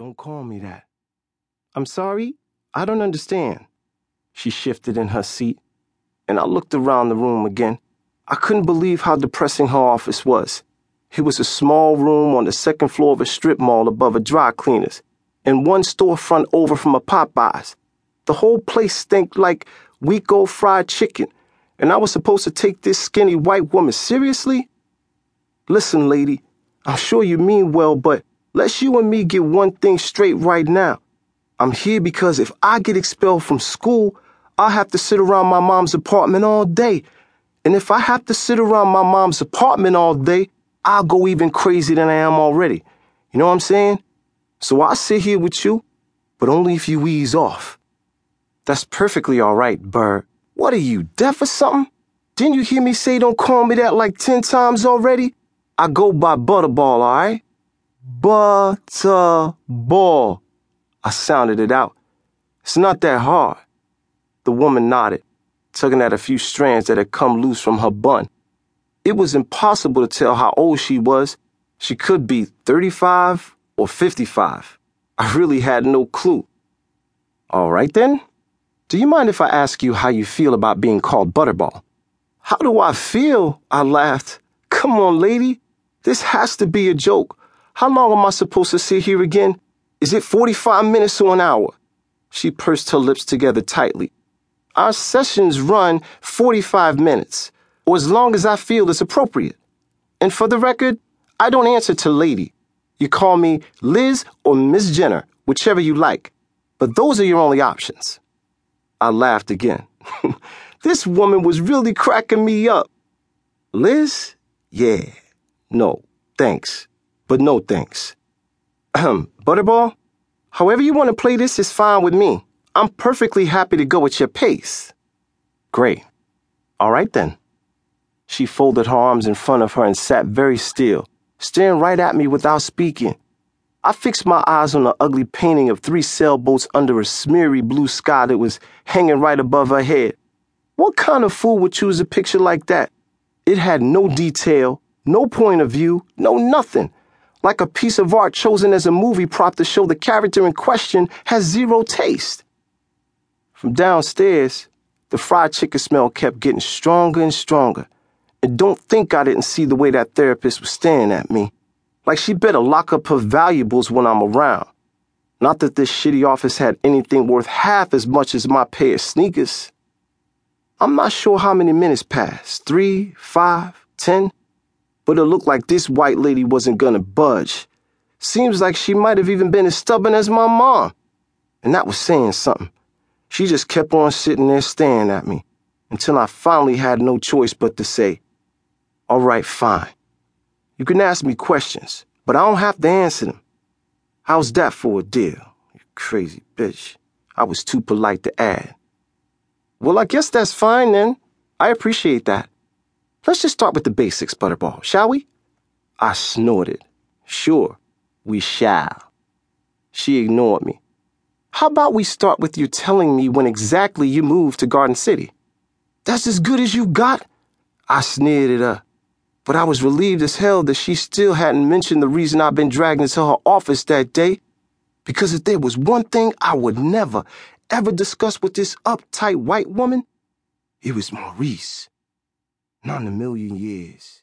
Don't call me that. I'm sorry? I don't understand. She shifted in her seat, and I looked around the room again. I couldn't believe how depressing her office was. It was a small room on the second floor of a strip mall above a dry cleaner's, and one storefront over from a Popeyes. The whole place stank like week old fried chicken, and I was supposed to take this skinny white woman seriously? Listen, lady, I'm sure you mean well, but let's you and me get one thing straight right now. I'm here because if I get expelled from school, I'll have to sit around my mom's apartment all day. And if I have to sit around my mom's apartment all day, I'll go even crazier than I am already. You know what I'm saying? So I'll sit here with you, but only if you ease off. That's perfectly all right, Bird. What are you, deaf or something? Didn't you hear me say don't call me that like ten times already? I go by Butterball, all right? Butterball. I sounded it out. It's not that hard. The woman nodded, tugging at a few strands that had come loose from her bun. It was impossible to tell how old she was. She could be 35 or 55. I really had no clue. All right then. Do you mind if I ask you how you feel about being called Butterball? How do I feel? I laughed. Come on, lady. This has to be a joke. How long am I supposed to sit here again? Is it 45 minutes or an hour? She pursed her lips together tightly. Our sessions run 45 minutes, or as long as I feel is appropriate. And for the record, I don't answer to lady. You call me Liz or Miss Jenner, whichever you like. But those are your only options. I laughed again. this woman was really cracking me up. Liz? Yeah. No, thanks. But no thanks. Butterball, however you want to play this is fine with me. I'm perfectly happy to go at your pace. Great. All right then. She folded her arms in front of her and sat very still, staring right at me without speaking. I fixed my eyes on the ugly painting of three sailboats under a smeary blue sky that was hanging right above her head. What kind of fool would choose a picture like that? It had no detail, no point of view, no nothing like a piece of art chosen as a movie prop to show the character in question has zero taste. From downstairs, the fried chicken smell kept getting stronger and stronger. And don't think I didn't see the way that therapist was staring at me. Like she better lock up her valuables when I'm around. Not that this shitty office had anything worth half as much as my pair of sneakers. I'm not sure how many minutes passed three, five, ten but it looked like this white lady wasn't gonna budge. Seems like she might have even been as stubborn as my mom. And that was saying something. She just kept on sitting there staring at me until I finally had no choice but to say, All right, fine. You can ask me questions, but I don't have to answer them. How's that for a deal? You crazy bitch. I was too polite to add. Well, I guess that's fine then. I appreciate that. Let's just start with the basics, Butterball, shall we? I snorted. Sure, we shall. She ignored me. How about we start with you telling me when exactly you moved to Garden City? That's as good as you got? I sneered at her, but I was relieved as hell that she still hadn't mentioned the reason I'd been dragged into her office that day. Because if there was one thing I would never, ever discuss with this uptight white woman, it was Maurice. Not in a million years.